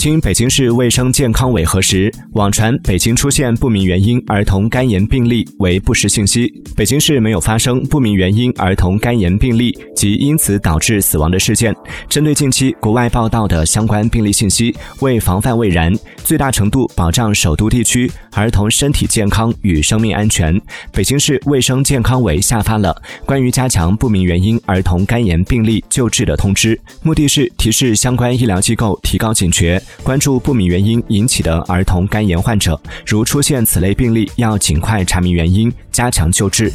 经北京市卫生健康委核实，网传北京出现不明原因儿童肝炎病例为不实信息。北京市没有发生不明原因儿童肝炎病例及因此导致死亡的事件。针对近期国外报道的相关病例信息，为防范未然，最大程度保障首都地区儿童身体健康与生命安全，北京市卫生健康委下发了关于加强不明原因儿童肝炎病例救治的通知，目的是提示相关医疗机构提高警觉。关注不明原因引起的儿童肝炎患者，如出现此类病例，要尽快查明原因，加强救治。